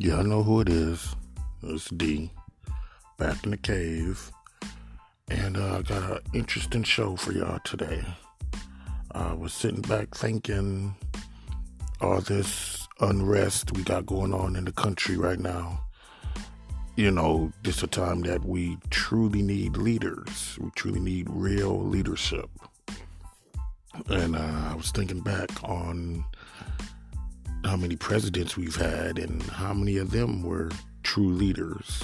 Yeah, I know who it is. It's D. Back in the cave. And uh, I got an interesting show for y'all today. I was sitting back thinking all this unrest we got going on in the country right now. You know, this is a time that we truly need leaders. We truly need real leadership. And uh, I was thinking back on how many presidents we've had and how many of them were true leaders.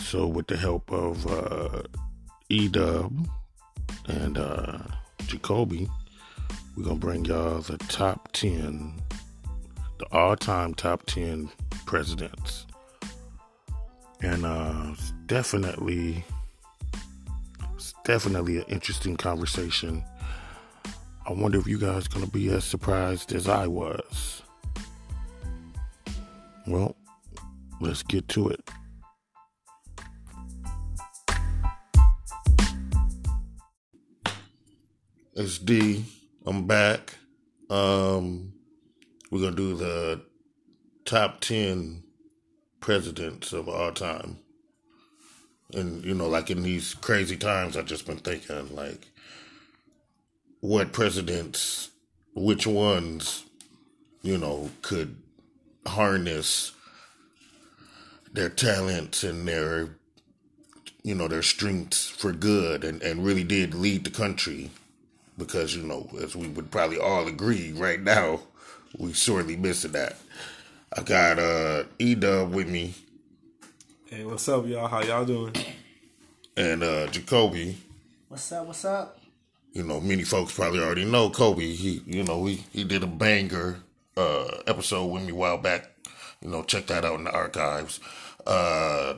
So, with the help of uh, Edub and uh, Jacoby, we're gonna bring y'all the top ten, the all-time top ten presidents, and uh, it's definitely, it's definitely an interesting conversation. I wonder if you guys gonna be as surprised as I was. Well, let's get to it. It's D. I'm back. Um, we're gonna do the top ten presidents of our time. And you know, like in these crazy times, I've just been thinking, like, what presidents, which ones, you know, could harness their talents and their, you know, their strengths for good, and and really did lead the country because you know, as we would probably all agree right now, we sorely missing that. I got uh E Dub with me Hey, what's up, y'all? How y'all doing? and uh Jacoby. What's up? What's up? You know, many folks probably already know Kobe. He, you know, he he did a banger uh episode with me a while back. You know, check that out in the archives. Uh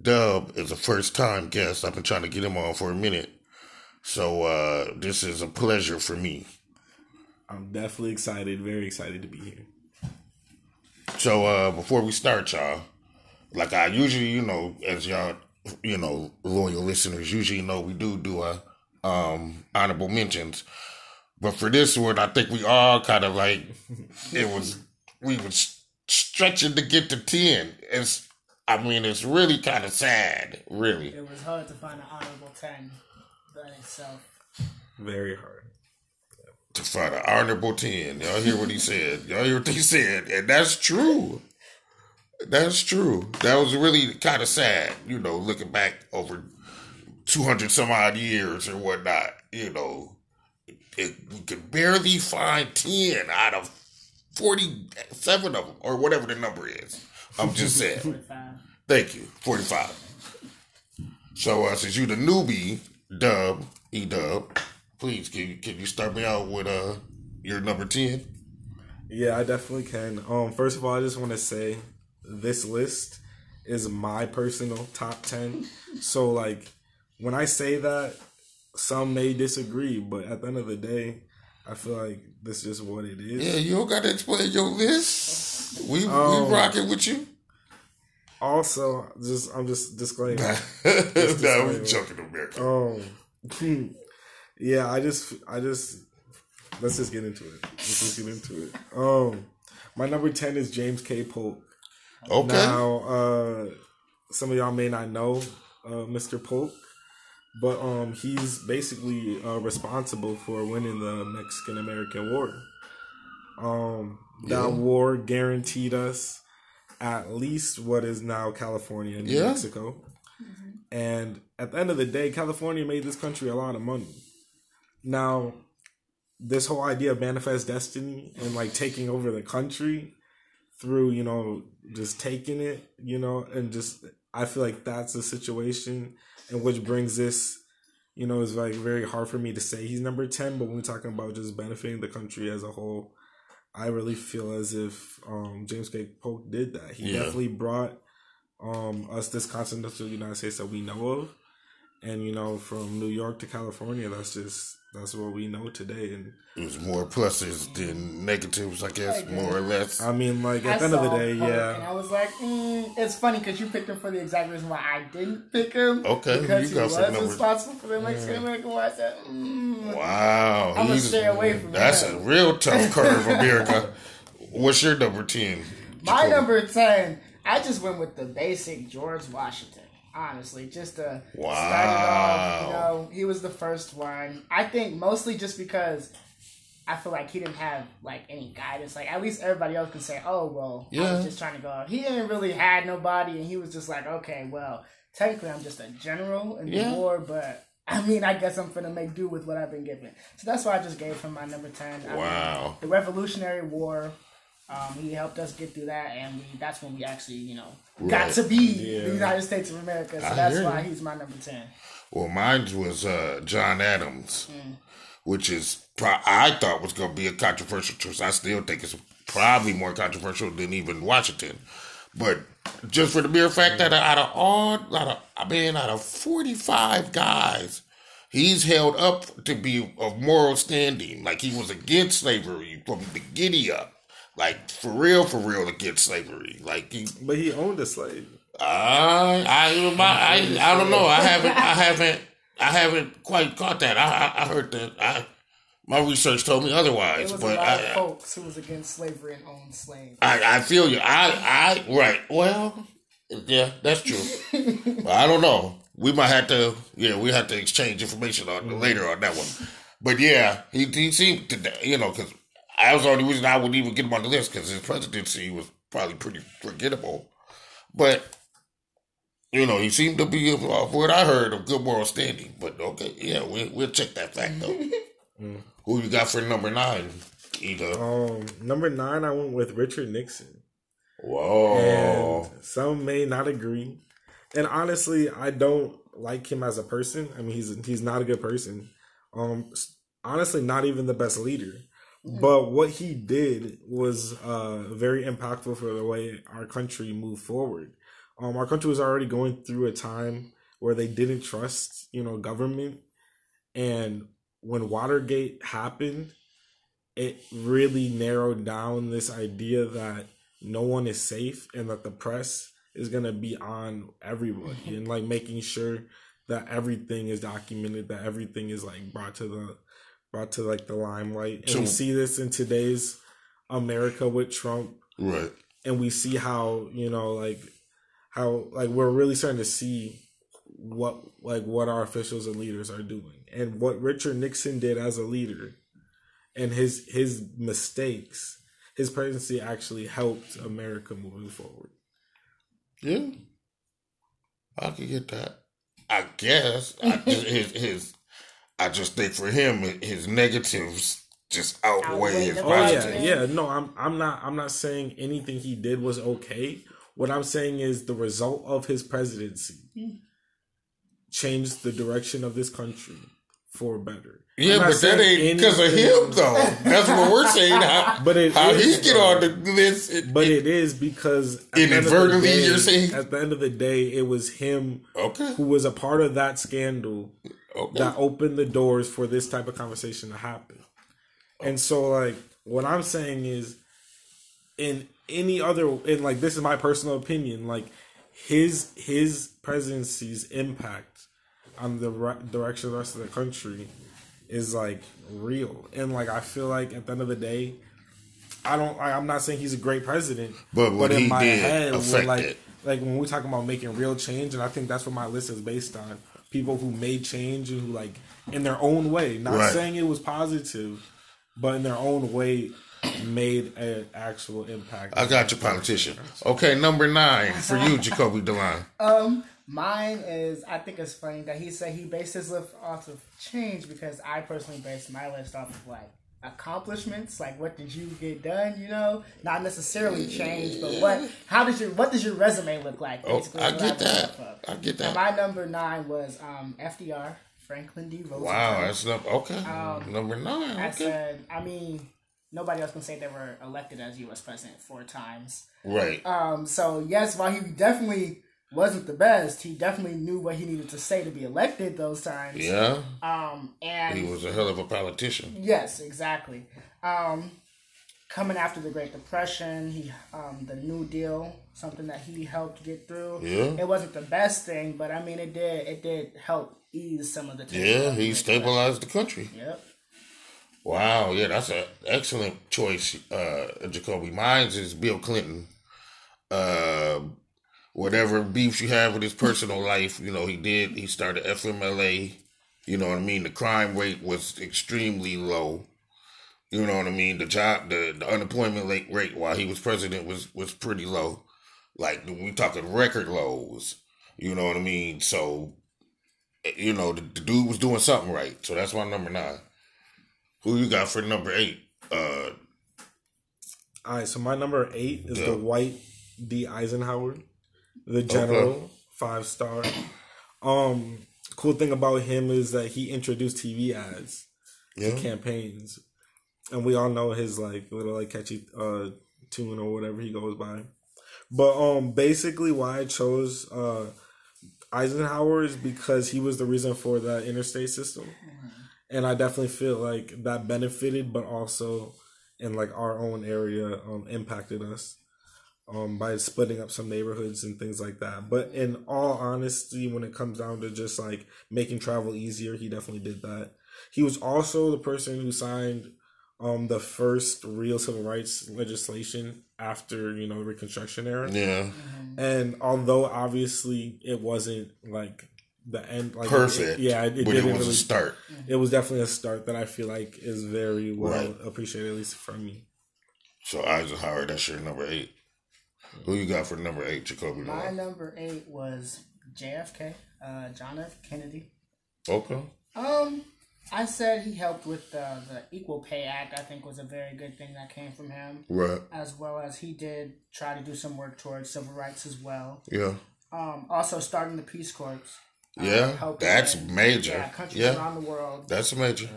Dub is a first time guest. I've been trying to get him on for a minute. So uh this is a pleasure for me. I'm definitely excited, very excited to be here. So uh before we start, y'all, like I usually, you know, as y'all, you know, loyal listeners usually know, we do do a um honorable mentions. But for this one, I think we all kind of like it was we was stretching to get to ten. It's I mean, it's really kind of sad, really, It was hard to find an honorable ten by itself. Very hard. to find an honorable ten. Y'all hear what he said? Y'all hear what he said? And that's true. That's true. That was really kind of sad, you know, looking back over 200 some odd years or whatnot, you know. It, we could barely find 10 out of 47 of them, or whatever the number is. I'm just saying. Forty-five. Thank you. 45. So, uh, since you the newbie, Dub, E Dub, please, can you, can you start me out with uh your number 10? Yeah, I definitely can. Um, first of all, I just want to say this list is my personal top ten. So, like, when I say that, some may disagree, but at the end of the day, I feel like this is just what it is. Yeah, you don't got to explain your list. We, Um, we rocking with you. Also, just I'm just disclaiming. nah, we disclaimer. joking, America. Um, yeah, I just, I just, let's just get into it. Let's just get into it. Um, my number ten is James K. Polk. Okay. Now, uh, some of y'all may not know uh, Mr. Polk, but um, he's basically uh, responsible for winning the Mexican American War. Um, that Yeah. war guaranteed us at least what is now California and New Yeah. Mexico. And at the end of the day, California made this country a lot of money. Now, this whole idea of manifest destiny and like taking over the country through, you know, just taking it, you know, and just I feel like that's a situation and which brings this, you know, it's like very hard for me to say he's number 10, but when we're talking about just benefiting the country as a whole, I really feel as if um, James K. Polk did that. He Yeah. definitely brought um, us this continental United States that we know of, and you know, from New York to California, that's just that's what we know today. And It was more pluses than negatives, I guess, more or less. I mean, like I at the end of the saw day, Polk And yeah, I was like, mm, it's funny because you picked him for the exact reason why I didn't pick him. Okay, Because you he got was some numbers. responsible for the Mexican American War. I said, mm, Wow. I'ma stay away from That's that. That's a real tough curve, America. What's your number 10? My Jacoby. number ten, I just went with the basic George Washington. Honestly, just to start it off, you know, he was the first one. I think mostly just because I feel like he didn't have like any guidance. Like at least everybody else can say, "Oh, well, I Yeah. was just trying to go." He didn't really had nobody, and he was just like, "Okay, well, technically, I'm just a general in Yeah. the war, but." I mean, I guess I'm gonna make do with what I've been given. So that's why I just gave him my number ten. I mean, Wow. the Revolutionary War. Um, he helped us get through that, and we, that's when we actually, you know, got to be Yeah. the United States of America. So I that's why he's my number ten. Well, mine was uh, John Adams, which is pro- I thought was going to be a controversial choice. I still think it's probably more controversial than even Washington. But just for the mere fact that out of all, out of, I mean, out of forty five guys, he's held up to be of moral standing. Like he was against slavery from the giddy up. Like for real, for real against slavery. Like he But he owned a slave. I I my, I I don't know. I haven't I haven't I haven't quite caught that. I I, I heard that. I my research told me It otherwise, was but a lot of I, folks who was against slavery and owned slaves. I I feel you. I I right. Well, yeah, that's true. But I don't know. We might have to. Yeah, we have to exchange information on mm-hmm. later on that one. But yeah, he he seemed to you know because I was the only reason I wouldn't even get him on the list because his presidency was probably pretty forgettable. But you know, he seemed to be, of what I heard, of good moral standing. But okay, yeah, we, we'll check that fact though. Who you got for number nine? Either. Um, number nine, I went with Richard Nixon. Whoa. And some may not agree. And honestly, I don't like him as a person. I mean, he's he's not a good person. Um, honestly, not even the best leader. But what he did was uh, very impactful for the way our country moved forward. Um, our country was already going through a time where they didn't trust, you know, government, and when Watergate happened, it really narrowed down this idea that no one is safe and that the press is going to be on everybody and like making sure that everything is documented that everything is like brought to the brought to like the limelight and we see this in today's america with trump Right. and we see how you know like how like we're really starting to see what like what our officials and leaders are doing and what richard nixon did as a leader and his his mistakes his presidency actually helped america moving forward Yeah. I could get that. I guess. I his, his, I just think for him, his negatives just outweigh Outweigh his the oh yeah positives. yeah no i'm i'm not i'm not saying anything he did was okay what i'm saying is the result of his presidency mm. changed the direction of this country for better Yeah, but that ain't because of him, though. That's what we're saying. How, But it how is, he get on the list. It, But it- it is because at the end of the Inadvertently, day- you're saying? at the end of the day, it was him okay. who was a part of that scandal Okay. that opened the doors for this type of conversation to happen. Oh. And so, like, what I'm saying is, in any other, in like, this is my personal opinion, like, his his presidency's impact on the re- direction of the rest of the country is like real, and like, I feel like at the end of the day. I don't. I, I'm not saying he's a great president, But what he did when, affected. like like when we're talking about making real change, and I think that's what my list is based on. People who made change and who like in their own way, not Right. saying it was positive, but in their own way made an actual impact. I got your politician. Okay, number nine for you, Jacoby Delon. Um, mine is I think it's funny that he said he based his life off of change because I personally based my list off of like accomplishments, like what did you get done, you know, not necessarily change, but what how does your what does your resume look like? Oh, I get that. I get And that. my number nine was um, FDR, Franklin D. Roosevelt. Wow, that's number okay. Um, number nine. I said, I mean, nobody else can say they were elected as U.S. president four times. Right. Um, so yes, while he definitely wasn't the best, he definitely knew what he needed to say to be elected those times. Yeah. Um, and He was a hell of a politician. yes, exactly. Um, coming after the Great Depression, he um, the New Deal, something that he helped get through. Yeah. It wasn't the best thing, but I mean, it did it did help ease some of the. tension Yeah, of the he stabilized the country. Yep. Wow, yeah, that's an excellent choice, uh, Jacoby. Mine's is Bill Clinton. Uh, whatever beefs you have with his personal life, you know, he did. He started FMLA. You know what I mean. The crime rate was extremely low. You know what I mean. The job, the, the unemployment rate, rate while he was president was was pretty low. Like we talking record lows. You know what I mean. So, you know, the, the dude was doing something right. So that's my number nine. Who you got for number eight? Uh, All right, so my number eight is Yeah. Dwight D. Eisenhower, the general, five star. Um, cool thing about him is that he introduced TV ads yeah, to campaigns, and we all know his like little like catchy uh tune or whatever he goes by. But um, basically, why I chose uh Eisenhower is because he was the reason for the interstate system, and I definitely feel like that benefited, but also in like our own area um impacted us um by splitting up some neighborhoods and things like that. But in all honesty, when it comes down to just like making travel easier, he definitely did that. He was also the person who signed um the first real civil rights legislation after you know the Reconstruction era. yeah, And although obviously it wasn't like the end, like perfect. it- yeah, it, it but it didn't was really. a start. It was definitely a start that I feel like is very well Right. appreciated, at least from me. So Eisenhower, that's your number eight. Who you got for number eight, Jacoby? My Nolan? number eight was JFK, uh, John F. Kennedy. Okay. Um, I said he helped with the, the Equal Pay Act. I think was a very good thing that came from him, Right. as well as he did try to do some work towards civil rights as well. Yeah. Um, also starting the Peace Corps. uh, Yeah. That's major. Yeah, countries Yeah. around the world. That's major.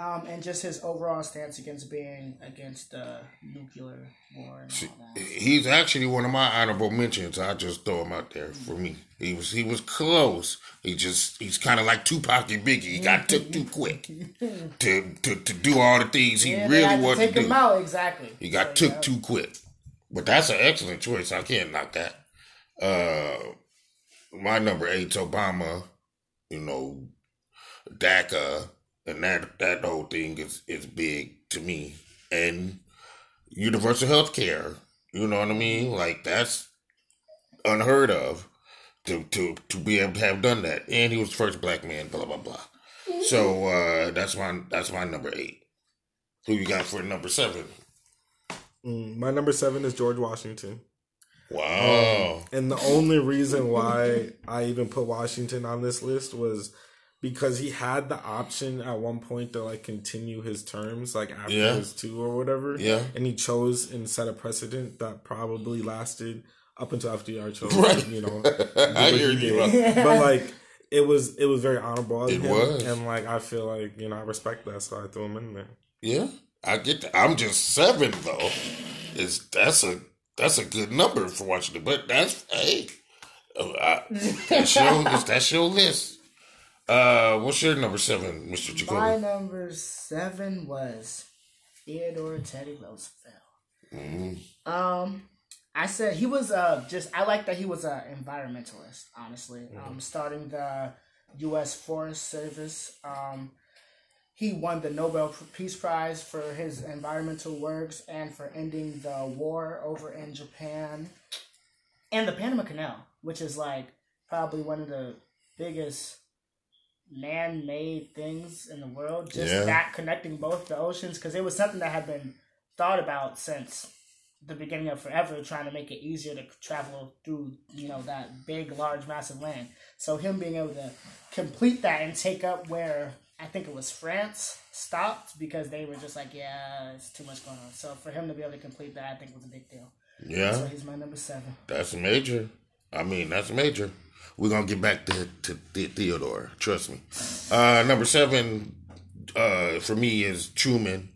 Um, and just his overall stance against being against uh, nuclear war and all that. He's actually one of my honorable mentions. I just throw him out there for me. He was he was close. He just he's kind of like Tupac and Biggie. He got took too quick to to, to do all the things he Yeah, really had to wanted take to him do. out exactly. He got So, took yeah. too quick. But that's an excellent choice. I can't knock that. Uh my number eight's Obama, you know, DACA and that that whole thing is is big to me. And universal health care. You know what I mean? Like that's unheard of to to to be able to have done that. And he was the first black man, blah blah blah. So uh that's my that's my number eight. Who you got for number seven? Mm, my number seven is George Washington. Wow. And the only reason why I even put Washington on this list was because he had the option at one point to like continue his terms, like after Yeah. his two or whatever. Yeah. And he chose and set a precedent that probably lasted up until FDR chose. Right. You know, I hear he you. did. but like it was it was very honorable of It him, was. and like I feel like you know I respect that, so I threw him in there. Yeah, I get. That. I'm just seven though. Is that's a that's a good number for Washington, but that's hey, uh, I, that's your that's your list. Uh, what's your number seven, Mister My number seven was Theodore Teddy Roosevelt. Mm-hmm. Um, I said he was uh just I like that he was an environmentalist. Honestly, um, starting the U.S. Forest Service. Um, he won the Nobel Peace Prize for his environmental works and for ending the war over in Japan and the Panama Canal, which is like probably one of the biggest man-made things in the world. Just Yeah. that connecting both the oceans because it was something that had been thought about since the beginning of forever, trying to make it easier to travel through you know that big, large, massive land. So him being able to complete that and take up where I think it was France stopped because they were just like, yeah, it's too much going on. So for him to be able to complete that, I think was a big deal. yeah So he's my number seven. that's major. I mean, that's major. We're gonna get back to to, The- Theodore. Trust me. Uh, number seven uh, for me is Truman.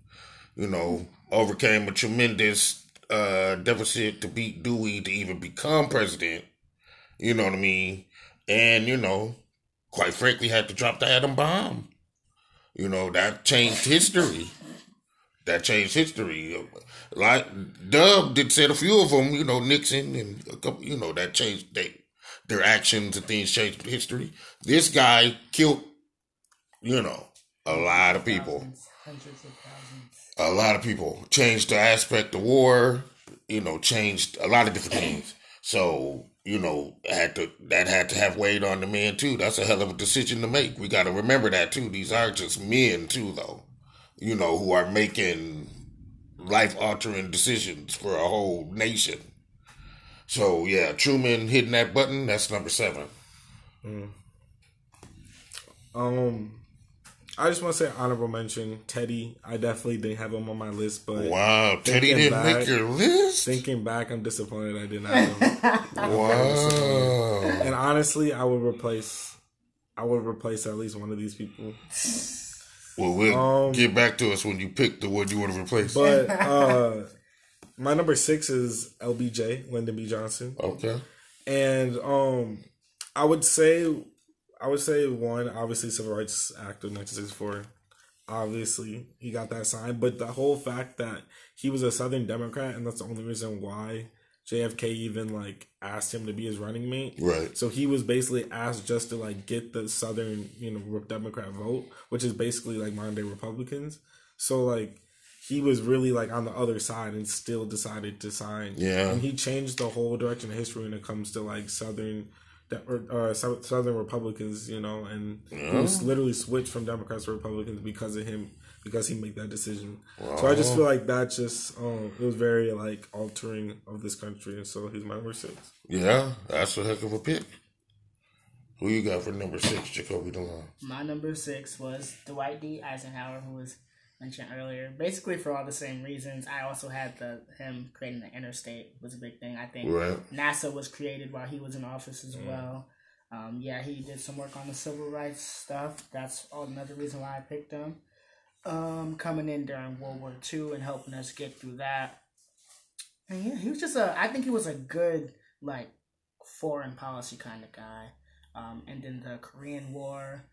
You know, overcame a tremendous uh, deficit to beat Dewey to even become president. You know what I mean? And you know, quite frankly, had to drop the atom bomb. You know that changed history. That changed history. Like Dub did said a few of them. You know, Nixon and a couple. You know that changed they their actions and things changed history. This guy killed. You know, a lot of people hundreds of thousands. a lot of people changed the aspect of war you know, changed a lot of different things. So, you know, had to that had to have weight on the men too. That's a hell of a decision to make. We got to remember that too. These are just men too, though. You know, who are making life altering decisions for a whole nation. So yeah, Truman hitting that button. That's number seven. Um, I just want to say honorable mention Teddy. I definitely didn't have him on my list, but Wow, Teddy Thinking didn't back- make your list. thinking back, I'm disappointed I didn't have him. Wow. and honestly, I would replace. I would replace at least one of these people. Well, we'll Um, get back to us when you pick the one you want to replace. But uh my number six is LBJ, Lyndon B. Johnson. okay. And um I would say I would say one, obviously Civil Rights Act of nineteen sixty four. Obviously he got that signed. But the whole fact that he was a Southern Democrat and that's the only reason why JFK even like asked him to be his running mate. Right. So he was basically asked just to like get the Southern, you know, Democrat vote, which is basically like modern day Republicans. So like he was really like on the other side and still decided to sign. Yeah. and he changed the whole direction of history when it comes to like Southern. de- or uh, Southern Republicans, you know, and he was literally switched from Democrats to Republicans because of him, because he made that decision. So I just feel like that just um, it was very like altering of this country, and so he's my number six. Yeah, that's a heck of a pick. Who you got for number six, Jacoby DeLon? My number six was Dwight D. Eisenhower, who was mentioned earlier. Basically, for all the same reasons. I also had the him creating the interstate was a big thing. I think Right. NASA was created while he was in office as well. Um, yeah, he did some work on the civil rights stuff. That's another reason why I picked him. Um, coming in during World War II and helping us get through that. And yeah, he was just a. I think he was a good like foreign policy kind of guy. Um, and then the Korean War.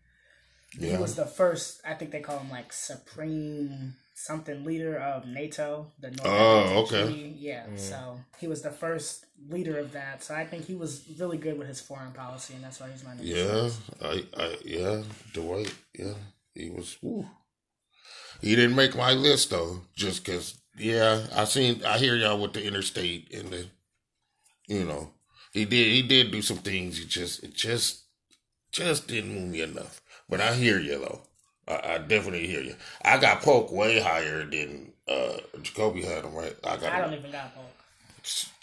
He was the first. I think they call him like supreme something leader of NATO. The North Oh, Atlantic okay. Treaty. Yeah. Mm. So he was the first leader of that. So I think he was really good with his foreign policy, and that's why he's my number Yeah. I, I, yeah, Dwight. Yeah, he was. Woo. He didn't make my list though, just because. Yeah, I seen. I hear y'all with the interstate and the, you know, he did. He did do some things. He just, it just, just didn't move me enough. But I hear you though. I, I definitely hear you. I got Polk way higher than uh Jacoby had him. Right? I got. I don't even got Polk.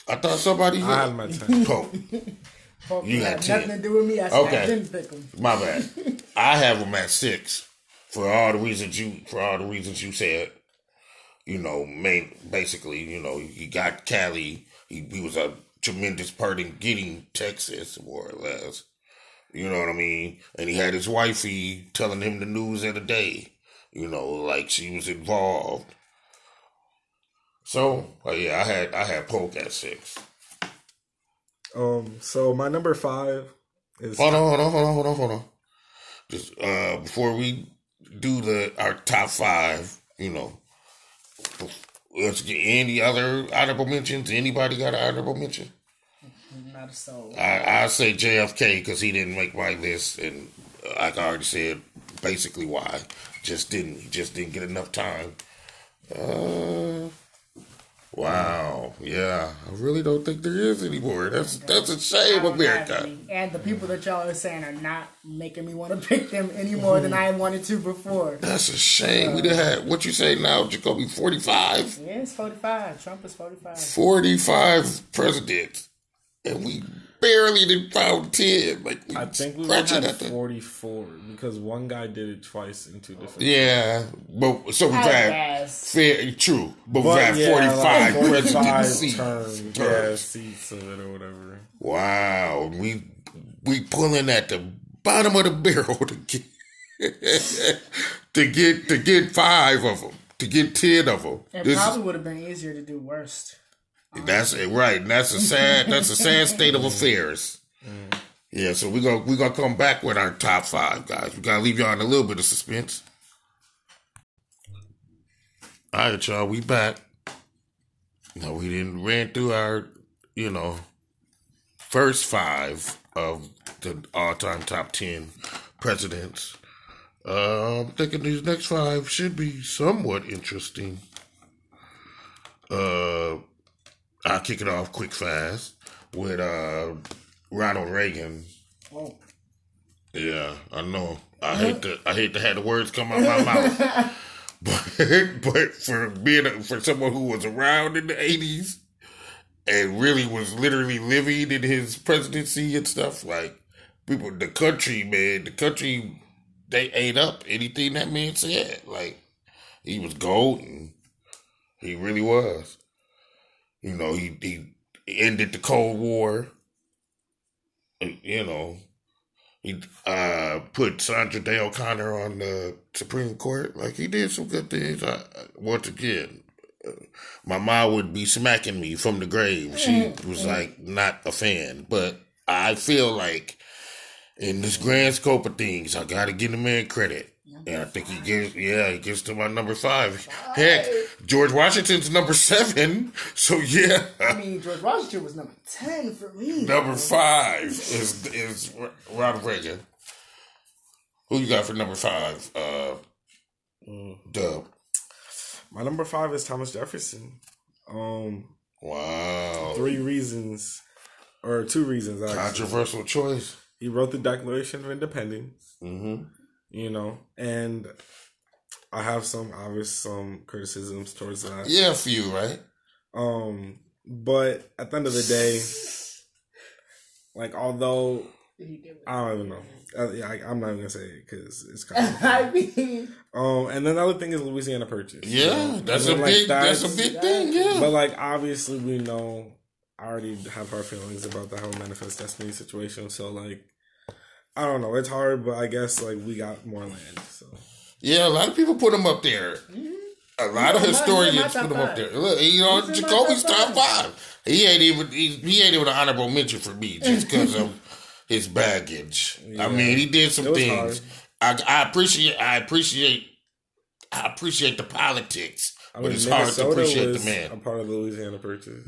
I thought somebody I had had my ten. Polk. Polk You had got 10. nothing to do with me. I, Okay. I didn't pick him. My bad. I have him at six for all the reasons you for all the reasons you said. You know, main basically, you know, he got Cali. He, he was a tremendous part in getting Texas, more or less. You know what I mean? And he had his wifey telling him the news of the day. You know, like she was involved. So, uh, yeah, I had I had Polk at six. Um, so my number five is Hold on, hold on, hold on, hold on, hold on. Just uh, before we do the our top five, you know, let's get any other honorable mentions. Anybody got an honorable mention? Not a soul. I I say JFK because he didn't make my list, and uh, like I already said, basically why. Just didn't just didn't get enough time. Uh, wow, yeah, I really don't think there is anymore. That's that's a shame, I don't have America. And the people that y'all are saying are not making me want to pick them any more than I wanted to before. That's a shame. We done had what you say now, Jacoby, 45? Yeah, it's 45. Trump is 45. 45 presidents. And we barely did found 10. Like I think we scratching had at forty four because one guy did it twice in two different. Yeah. But so we've I had guess. fair true. But, we've But had yeah, 45 like 45 presidency terms, yeah, seats of it or whatever. Wow. We we pulling at the bottom of the barrel to get to get to get five of them. To get ten of them. It This probably would have been easier to do worst. That's it, right. And that's a sad. That's a sad state of affairs. Yeah, so we're gonna we're gonna come back with our top five guys. We gotta leave y'all in a little bit of suspense. All right, y'all, we back. No, we didn't ran through our, you know, first five of the all-time top ten presidents. Uh, I'm thinking these next five should be somewhat interesting. Uh, I'll kick it off quick fast with uh, Ronald Reagan. Oh. Yeah, I know. I hate to I hate to have the words come out my mouth. But but for being a, for someone who was around in the eighties and really was literally living in his presidency and stuff, like people the country, man, the country they ate up anything that man said. Like he was golden. He really was. You know, he he ended the Cold War. You know, he uh, put Sandra Day O'Connor on the Supreme Court. Like he did some good things. I, once again, uh, my mom would be smacking me from the grave. She was like not a fan, but I feel like in this grand scope of things, I got to give the man credit. And I think he gives, yeah, he gives to my number five. Heck, George Washington's number seven. So yeah, I mean, George Washington was number ten for me. number five is is Ronald Reagan. Who you got for number five? Uh, Dub. My number five is Thomas Jefferson. Um, Wow, three reasons, or two reasons. Actually. controversial choice. He wrote the Declaration of Independence. Mm-hmm. You know, and I have some obvious some criticisms towards that. Yeah, a few, right? Um, but at the end of the day, like although I don't even know, uh, yeah, I, I'm not even gonna say it because it's kind of. I mean, um, and then the other thing is Louisiana Purchase. you Yeah, know? that's And a like, big. That's a that's- big thing. Yeah. But like obviously we know I already have hard feelings about the whole manifest destiny situation. So like I don't know, it's hard, but I guess like we got more land. So Yeah, a lot of people put him up there. A lot of He's in my- historians he's in my put him up there. Look, you know, He's Jacoby's top top five. He ain't even he, he ain't even an honorable mention for me just because of his baggage. I mean, he did some It was things. I, I appreciate. I appreciate. I appreciate the politics, I but mean it's hard to appreciate was the a man. part of the Louisiana Purchase.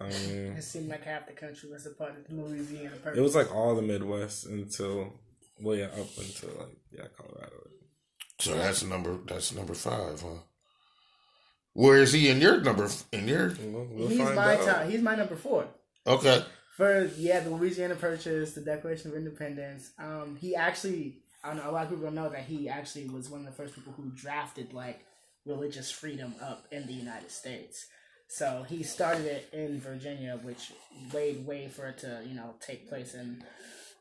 I mean it seemed like half the country was a part of the Louisiana Purchase. it was like all the Midwest until well yeah, up until like yeah, Colorado. So that's number. That's number five, huh? Where is he in your number? In your We'll, we'll he's my out. top. He's my number four. okay. For yeah, the Louisiana Purchase, the Declaration of Independence. Um, he actually, I don't know, a lot of people don't know that he actually was one of the first people who drafted like religious freedom up in the United States. So he started it in Virginia, which laid way for it to you know take place in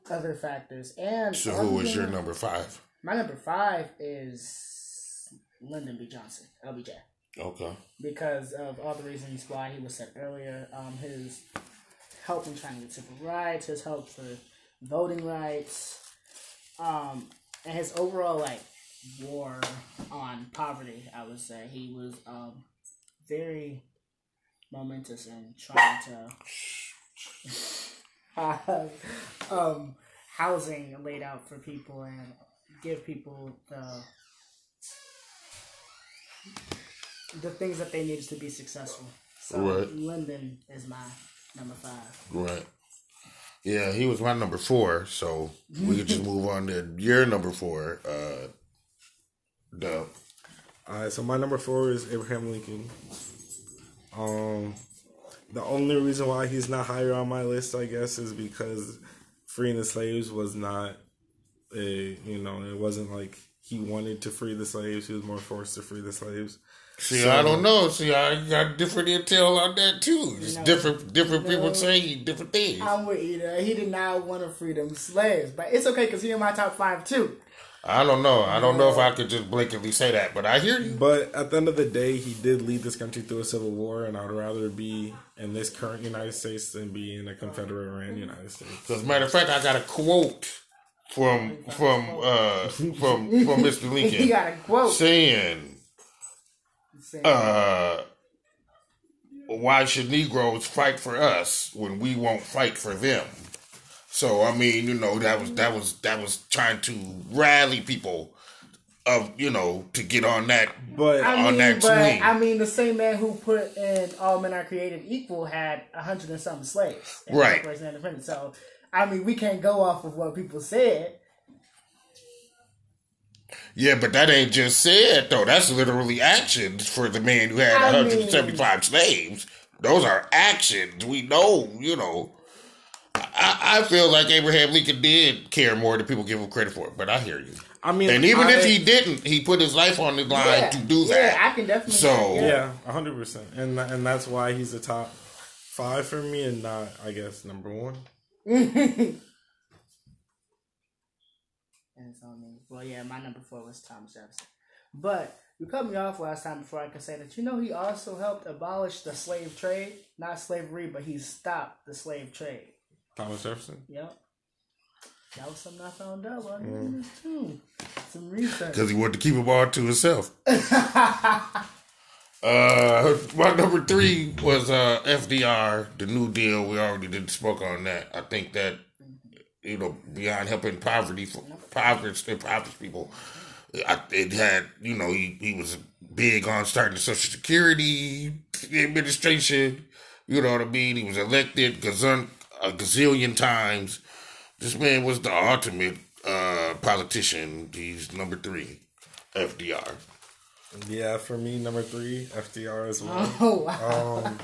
other factors. And So who was your number five? My number five is Lyndon B. Johnson, LBJ Okay. because of all the reasons why he was said earlier. Um, his help in trying to get civil rights, his help for voting rights, um, and his overall like war on poverty. I would say he was um, very momentous and trying to have um, housing laid out for people and give people the the things that they needed to be successful. So Right. Lyndon is my number five. Right. Yeah, he was my number four, so we could just move on to your number four. Uh, Dub. All right, so my number four is Abraham Lincoln. Um, the only reason why he's not higher on my list, I guess, is because freeing the slaves was not a you know it wasn't like he wanted to free the slaves; he was more forced to free the slaves. See, So- I don't know. See, I got different intel on that too. It's No. different, different No. people saying different things. I'm with you. He did not want to free them slaves, but it's okay because he in my top five too. I don't know. I don't know if I could just blatantly say that, but I hear you. But at the end of the day, he did lead this country through a civil war, and I would rather be in this current United States than be in a Confederate ran United States. As a matter of fact, I got a quote from from uh from from Mr. Lincoln. He Lincoln got a quote. saying, saying, uh, "Why should Negroes fight for us when we won't fight for them?" So I mean, you know, that was that was that was trying to rally people of you know to get on that But I on mean, that but swing. I mean, the same man who put in "All Men Are Created Equal" had a hundred and something slaves, in Right. Declaration of Independence. So, I mean, we can't go off of what people said. Yeah, but that ain't just said though. That's literally actions for the man who had I 175 slaves. Those are actions. We know, you know. I, I feel like Abraham Lincoln did care more than people give him credit for. But I hear you. I mean, And even I- if he didn't, he put his life on the line Yeah. to do that. Yeah, that. I can definitely. So- yeah, hundred percent, and and that's why he's the top five for me, and not I guess number one. And it's on me. Well, yeah, my number four was Thomas Jefferson. But you cut me off last time before I could say that you know he also helped abolish the slave trade, not slavery, but he stopped the slave trade. Thomas Jefferson. Yep. That was something I found out while doing this too. Some research. Because he wanted to keep them all to himself. uh, my number three was uh, FDR, the New Deal. We already did spoke on that. I think that you know beyond helping poverty, impoverished, impoverished people, I, it had you know he, he was big on starting the Social Security administration. You know what I mean? He was elected gazillion, a gazillion times. This man was the ultimate uh, politician. He's number three, FDR. Yeah, for me, number three, FDR as well. Oh wow. um,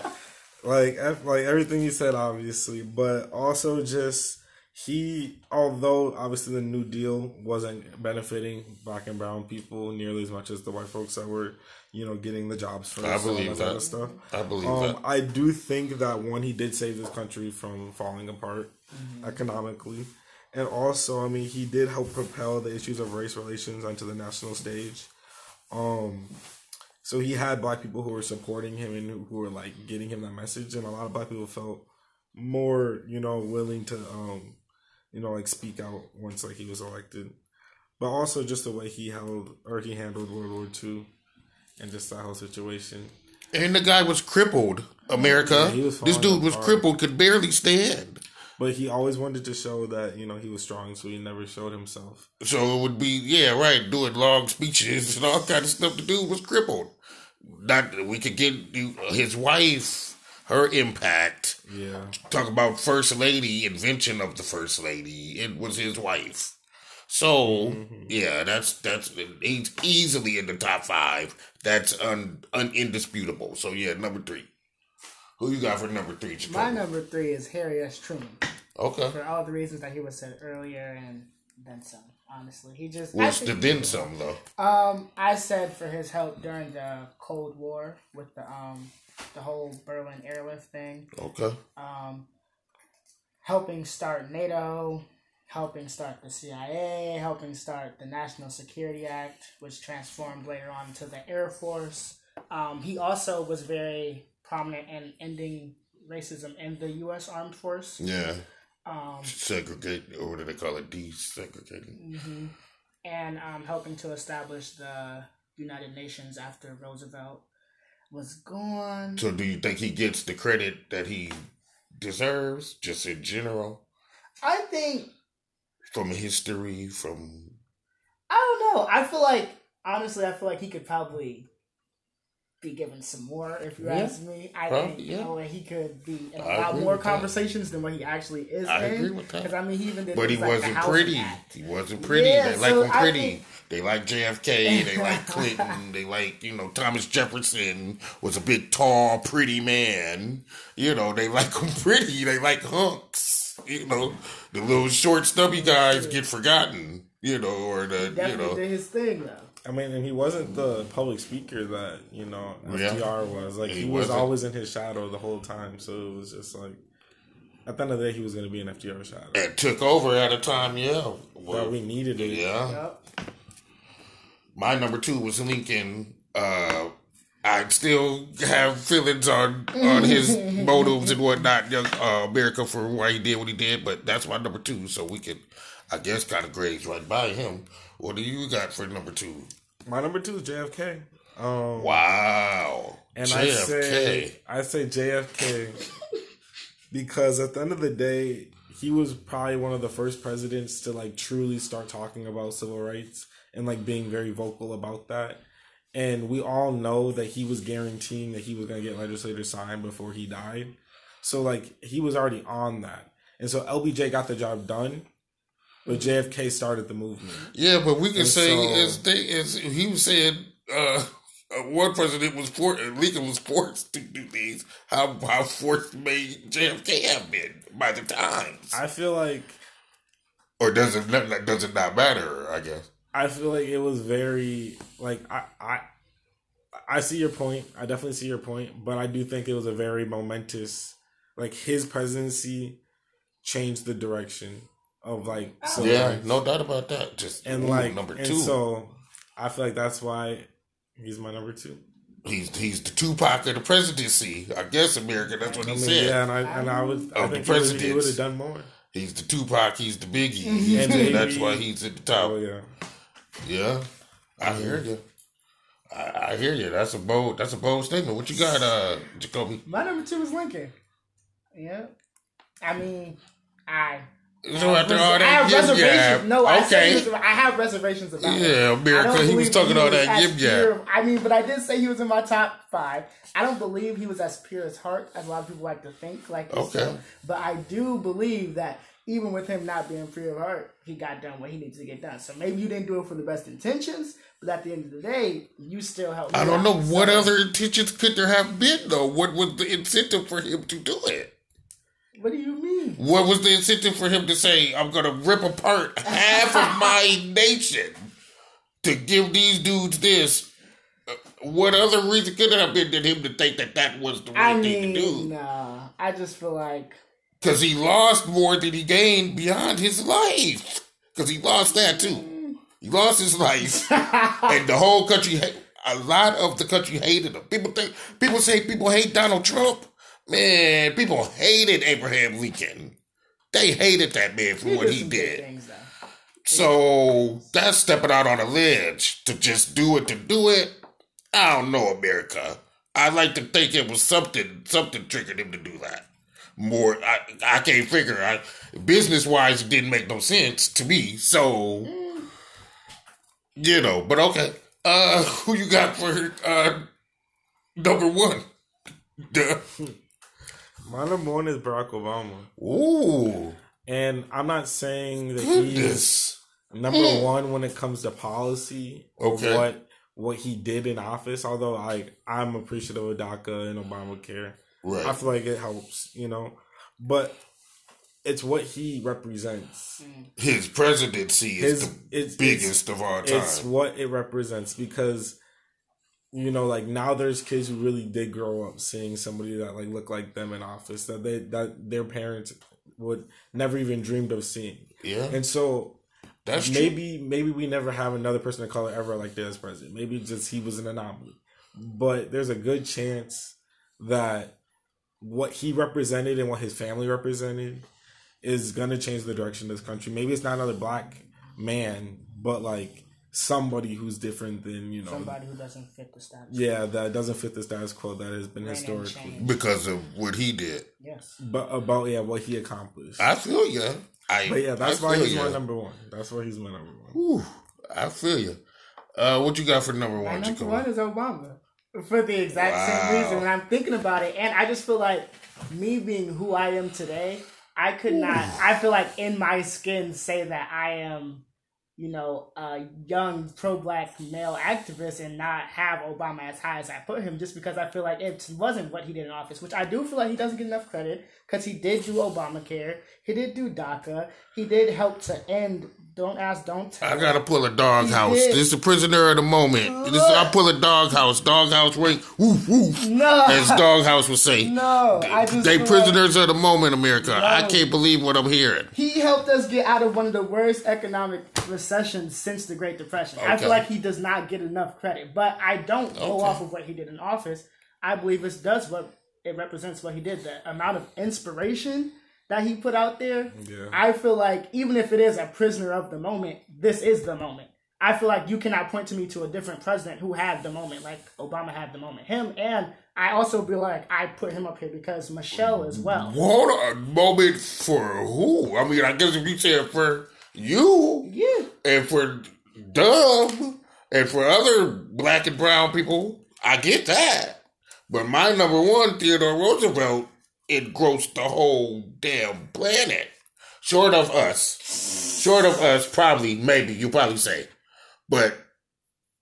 like F- like everything you said, obviously, but also just he, although obviously the New Deal wasn't benefiting black and brown people nearly as much as the white folks that were, you know, getting the jobs first. I and all believe that. that. stuff. I believe Um, that. I do think that one, he did save this country from falling apart Mm-hmm. economically. And also, I mean, he did help propel the issues of race relations onto the national stage. Um, so he had black people who were supporting him and who, who were like getting him that message, and a lot of black people felt more, you know, willing to, um, you know, like speak out once like he was elected. But also just the way he held or he handled World War II and just that whole situation. And the guy was crippled, America. Yeah, was this dude was crippled, could barely stand. But he always wanted to show that you know he was strong, so he never showed himself. So it would be, yeah, right, doing long speeches and all kind of stuff. The dude was crippled. Not we could get his wife, her impact. Yeah, Talk about first lady, invention of the first lady. It was his wife. So mm-hmm. yeah, that's that's he's easily in the top five. That's un, un indisputable. So yeah, number three. Who you got for number three? My number three is Harry S. Truman. Okay. For all the reasons that he was said earlier and then some. Honestly, he just. I What's the then some though? Um, I said for his help during the Cold War with the um the whole Berlin airlift thing, Okay. um, helping start NATO, helping start the CIA, helping start the National Security Act, which transformed later on to the Air Force. Um, he also was very prominent in ending racism in the U.S. Armed Force. Yeah. Um, Segregate, or what do they call it? Desegregating. mhm. and um, helping to establish the United Nations after Roosevelt was gone. So, do you think he gets the credit that he deserves, just in general, I think from history, from I don't know. I feel like honestly, I feel like he could probably be given some more. If you Yeah, ask me, I probably, think yeah. you know he could be in a I lot more with that. conversations than what he actually is I in. agree with that. Because I mean, he even did. But he things like the wasn't pretty. Act. He wasn't pretty. Yeah, they like so him pretty. think- They like JFK. They like Clinton. they like you know Thomas Jefferson was a big, tall, pretty man. You know they like him pretty. They like hunks. You know the little short, stubby guys get forgotten. You know, or the you Definitely know did his thing though. I mean, and he wasn't the public speaker that you know Yeah. FDR was. Like He he, was always in his shadow the whole time. So it was just like at the end of the day, he was going to be an FDR shadow. and took over at a time. Yeah, well, that we needed it. yeah. Yep. My number two was Lincoln. Uh, I still have feelings on on his motives and whatnot, young uh, America for why he did what he did, but that's my number two. So we can, I guess, kind of graze right by him. What do you got for number two? My number two is JFK. Um, Wow, And I say I say JFK because at the end of the day, he was probably one of the first presidents to like truly start talking about civil rights and like being very vocal about that. And we all know that he was guaranteeing that he was going to get legislators signed before he died. So like he was already on that. And so LBJ got the job done, but JFK started the movement. Yeah, but we can And say so- as they as he was saying, uh, uh, one president was forced, Lincoln was forced to do these. How how forced may JFK have been by the times? I feel like or does it not, does it not matter? I guess. I feel like it was very like I I I see your point. I definitely see your point, but I do think it was a very momentous like his presidency changed the direction of like oh. civil Yeah, rights. no doubt about that. Just and ooh, like number and two, so I feel like that's why he's my number two. he's he's the Tupac of the presidency. I guess America. That's what I he mean, said. yeah, and I and I was I Of the think he would- he would have done more. He's the Tupac. He's the Biggie. He's And the- maybe- that's why he's at the top. Oh yeah, Yeah, I hear you. I, I hear you. That's a bold. That's a bold statement. What you got, uh, Jacoby? My number two is Lincoln. Yeah. I mean, I. So after all I have that, yip reservations. yap, No, I said okay. was, I have reservations about. Yeah, I America. He was believe talking all was that as yip yap. I mean, but I did say he was in my top five. I don't believe he was as pure as heart as a lot of people like to think. Like Okay. yourself. but I do believe that even with him not being free of heart, he got done what he needed to get done. So maybe you didn't do it for the best intentions, but at the end of the day, you still helped. I don't know what So, other intentions could there have been though. What was the incentive for him to do it? What do you mean? What was the incentive for him to say, "I'm going to rip apart half of my nation to give these dudes this"? What other reason could there have been than him to think that that was the I right thing to do? nah. I just feel like Because he lost more than he gained beyond his life. Because he lost that too. He lost his life, and the whole country. A lot of the country hated him. People think people say people hate Donald Trump. Man, people hated Abraham Lincoln. They hated that man for he what he did. things. So that's stepping out on a ledge to just do it to do it. I don't know, America. I like to think it was something something triggered him to do that. More, I I can't figure. I business wise, it didn't make no sense to me. So you know, but okay. Uh, who you got for uh number one? Duh. my number one is Barack Obama, Ooh, and I'm not saying that he's goodness. number one when it comes to policy Okay. what what he did in office. Although I I'm appreciative of DACA and Obamacare. I feel like it helps, you know, but it's what he represents. Mm. His presidency is His the it's, biggest of all time. It's what it represents because you know, like now there's kids who really did grow up seeing somebody that like looked like them in office that they that their parents would never even dreamed of seeing. yeah, And so that's true. maybe maybe we never have another person of color ever like this president. Maybe just he was an anomaly. But there's a good chance that what he represented and what his family represented is gonna change the direction of this country. Maybe it's not another black man, but like somebody who's different than, you know Somebody who doesn't fit the status. Yeah, that doesn't fit the status quo that has been Reign historically. because of what he did. Yes. But about yeah, what he accomplished. I feel you. I but yeah, that's I why he's ya. my number one. That's why he's my number one. Whew, I feel you. Uh, what you got for number one? My one, number Jacob? one is Obama. For the exact Wow. same reason. When I'm thinking about it, and I just feel like me being who I am today, I could not I feel like in my skin say that I am, you know, a young pro black male activist and not have Obama as high as I put him just because I feel like it wasn't what he did in office, which I do feel like he doesn't get enough credit because he did do Obamacare, he did do DACA, he did help to end don't ask, don't tell. I gotta pull a doghouse. This is a prisoner of the moment. This is, I pull a doghouse. Doghouse ring. Woof woof. No. As doghouse would say. No, I just They prisoners of the moment, America. I can't believe what I'm hearing. he helped us get out of one of the worst economic recessions since the Great Depression. I feel like he does not get enough credit, but I don't go Okay. off of what he did in office. I believe this does what it represents what he did. The amount of inspiration that he put out there. Yeah. I feel like even if it is a prisoner of the moment, this is the moment. I feel like you cannot point to me to a different president who had the moment, like Obama had the moment. Him and I also be like I put him up here because Michelle as well. What. A moment for who? I mean, I guess if you say it for you Yeah. and for Dub and for other black and brown people, I get that. But my number one, Theodore Roosevelt, engrossed the whole damn planet. Short of us. Short of us, probably, maybe, you probably say. But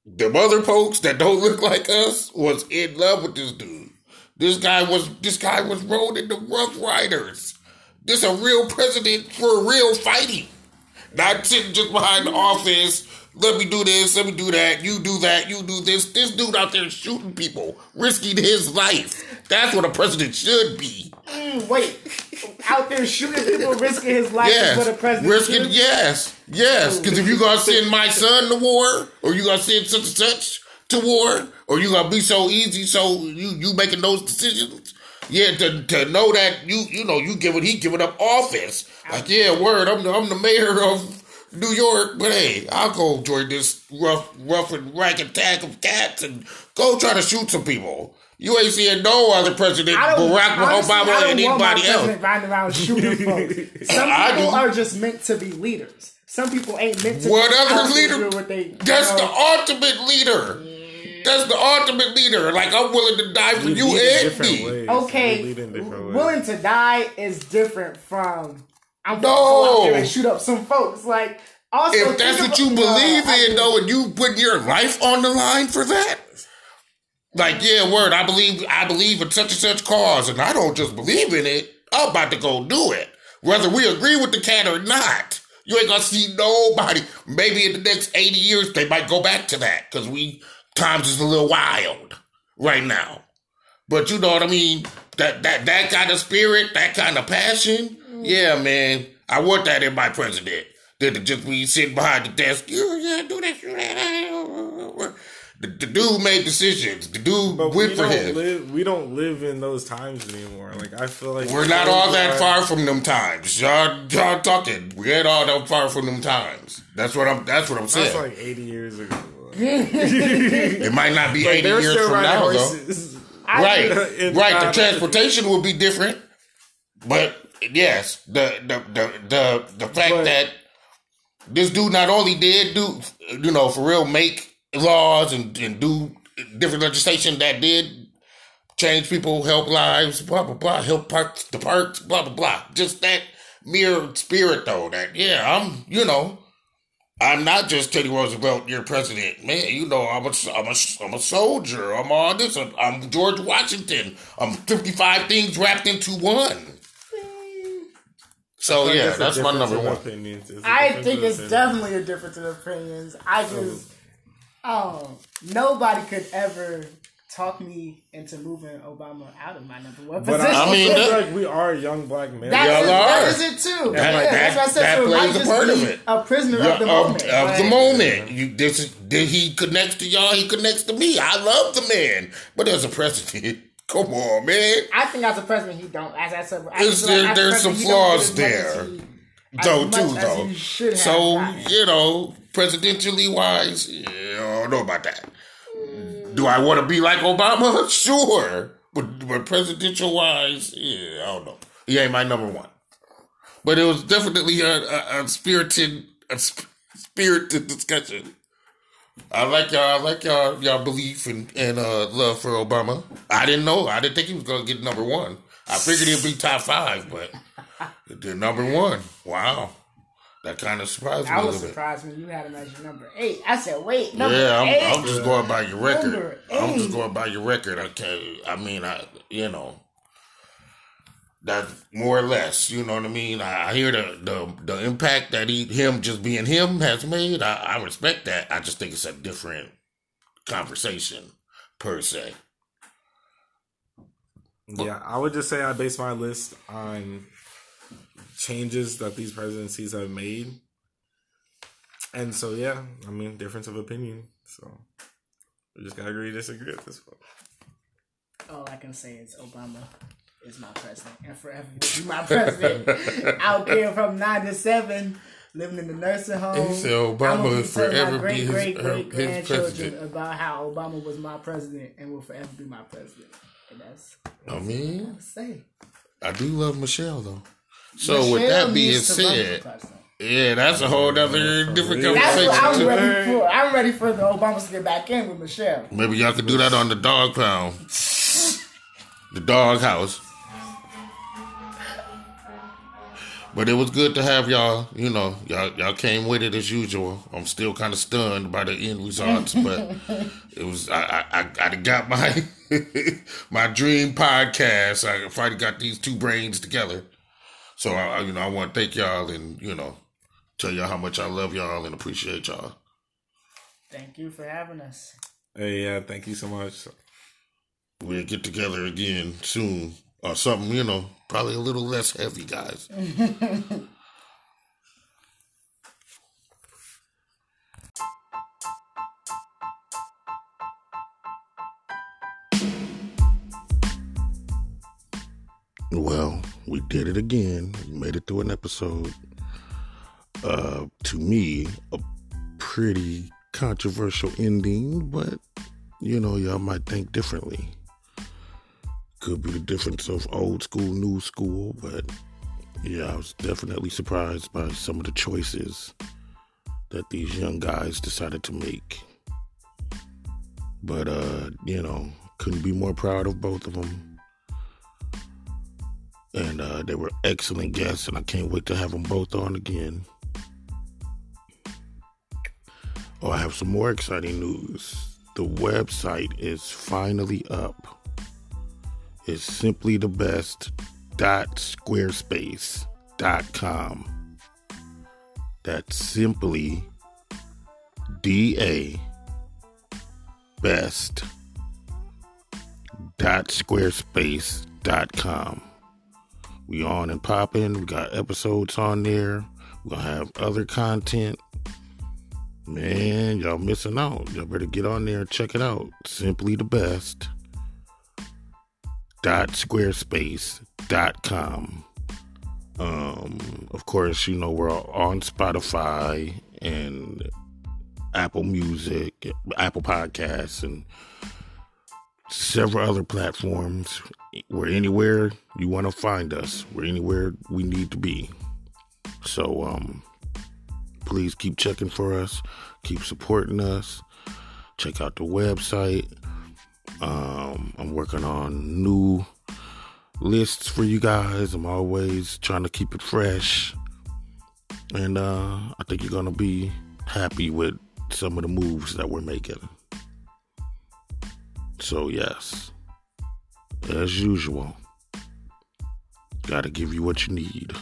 the other folks that don't look like us was in love with this dude. This guy was this guy was rolled into Rough Riders. This a real president for real fighting. Not sitting just behind the office. Let me do this, let me do that, you do that, you do this. This dude out there shooting people, risking his life. That's what a president should be. Mm, wait, out there shooting people, risking his life is what a Yes. president Risking, yes. Yes. Because if you gonna send my son to war, or you gonna send such and such to war, or you gonna be so easy, so you you making those decisions. Yeah, to, to know that you you know you giving he giving up office. Like yeah, word. I'm the, I'm the mayor of New York, but hey, I'll go join this rough rough and ragged tag of cats and go try to shoot some people. You ain't seeing no other president, Barack honestly, Obama, I don't and want my anybody else. riding around shooting folks. Some I people do. are just meant to be leaders. Some people ain't meant to. What be other out leader? What they, That's you the ultimate leader. That's the ultimate leader. Like I'm willing to die for We you and different me. ways. Okay, We lead in different ways. willing to die is different from I'm No. gonna go and shoot up some folks. Like also, If that's what you believe I in, though, and you put your life on the line for that, like yeah, word. I believe I believe in such and such cause, and I don't just believe in it. I'm about to go do it, whether we agree with the cat or not. You ain't gonna see nobody. Maybe in the next eighty years they might go back to that because we times is a little wild right now. But you know what I mean? That that that kind of spirit, that kind of passion. Yeah, man. I want that in my president. That to just be sitting behind the desk. Yeah, yeah, do this, do that. The, the dude made decisions. The dude But went we for don't him. live. We don't live in those times anymore. Like I feel like We're not all that are- far from them times. Y'all, y'all talking. We ain't all that far from them times. That's what I'm. That's what I'm That's saying. like eighty years ago. it might not be Like, 80 years from riding now, though. horses. right, right. The transportation will be different, but yes, the the the the, the fact But- that this dude not only did do you know for real make laws and, and do different legislation that did change people, help lives, blah blah blah, help parks the parks, blah blah blah. Just that mere spirit though. That yeah, I'm you know. I'm not just Teddy Roosevelt, your president, man. You know, I'm a, I'm a, I'm a soldier. I'm all this. I'm, I'm George Washington. I'm 55 things wrapped into one. So Like, yeah, that's my number one. opinions. It's a I think it's opinions. definitely a difference in opinions. I just, oh, nobody could ever talk me into moving Obama out of my number one But position. I, I mean, that- feel like we are young black men. That's Y'all it, are. is it too. That- yeah, that- that's what I said. that so it might plays a part of it. A prisoner Yeah, of the of, moment. of like- the moment. You this did he connects to y'all, he connects to me. I love the man. But as a president, come on, man. I think as a president, he don't. As I said, I There's- as a there's some president, he don't flaws as there. he- Though too though. he should have So gotten. you know, presidentially wise, yeah, I don't know about that. Do I want to be like Obama? Sure, but but presidential wise, yeah, I don't know. He ain't my number one. But it was definitely a, a, a spirited a sp- spirited discussion. I like y'all. I like y'all. Y'all belief and and uh, love for Obama. I didn't know. I didn't think he was gonna get number one. I figured he'd be top five, but the number one. Wow, that kind of surprised me I a was surprised when you had him as your number eight. I said, wait, number Yeah, I'm, eight. I'm just going by your record. I'm just going by your record. Okay, I mean, I you know that more or less. You know what I mean? I, I hear the, the the impact that he him just being him has made. I, I respect that. I just think it's a different conversation per se. Yeah, I would just say I base my list on changes that these presidencies have made. And so, yeah, I mean, difference of opinion. So, we just gotta agree to disagree at this point. All I can say is Obama is my president and forever will be my president. Out there from nine to seven, living in the nursing home. He said Obama I'm gonna will be telling forever my be great his- great uh, great his grandchildren president. about how Obama was my president and will forever be my president. And that's I mean, I say. I do love Michelle though. So with that being needs to run for said, yeah, that's a whole other different real. That's what I'm ready for. I'm ready for the Obamas to get back in with Michelle. Maybe y'all could do that on the dog pound. The dog house. But it was good to have y'all. You know, y'all y'all came with it as usual. I'm still kind of stunned by the end results, but it was I I, I got my my dream podcast. I finally got these two brains together. So I you know I want to thank y'all and you know tell y'all how much I love y'all and appreciate y'all. Thank you for having us. Hey, yeah, thank you so much. We'll get together again soon or something, you know, probably a little less heavy, guys. well, we did it again. We made it through an episode. Uh, to me, a pretty controversial ending, but you know, y'all might think differently. Could be the difference of old school, new school, but yeah, I was definitely surprised by some of the choices that these young guys decided to make. But, uh, you know, couldn't be more proud of both of them. And uh, they were excellent guests, and I can't wait to have them both on again. Oh, I have some more exciting news. The website is finally up. It's simply the best dot squarespace dot com. That's simply D A best dot squarespace dot com. We on and popping. We got episodes on there. Gonna have other content. Man, y'all missing out. Y'all better get on there and check it out. Simply the best. Dot squarespace dot com. Um, of course, you know we're on Spotify and Apple Music, Apple Podcasts, and several other platforms. We're anywhere you want to find us. We're anywhere we need to be. So, um, please keep checking for us, keep supporting us. Check out the website. Um, I'm working on new lists for you guys. I'm always trying to keep it fresh. And uh, I think you're going to be happy with some of the moves that we're making. So, yes, as usual, got to give you what you need.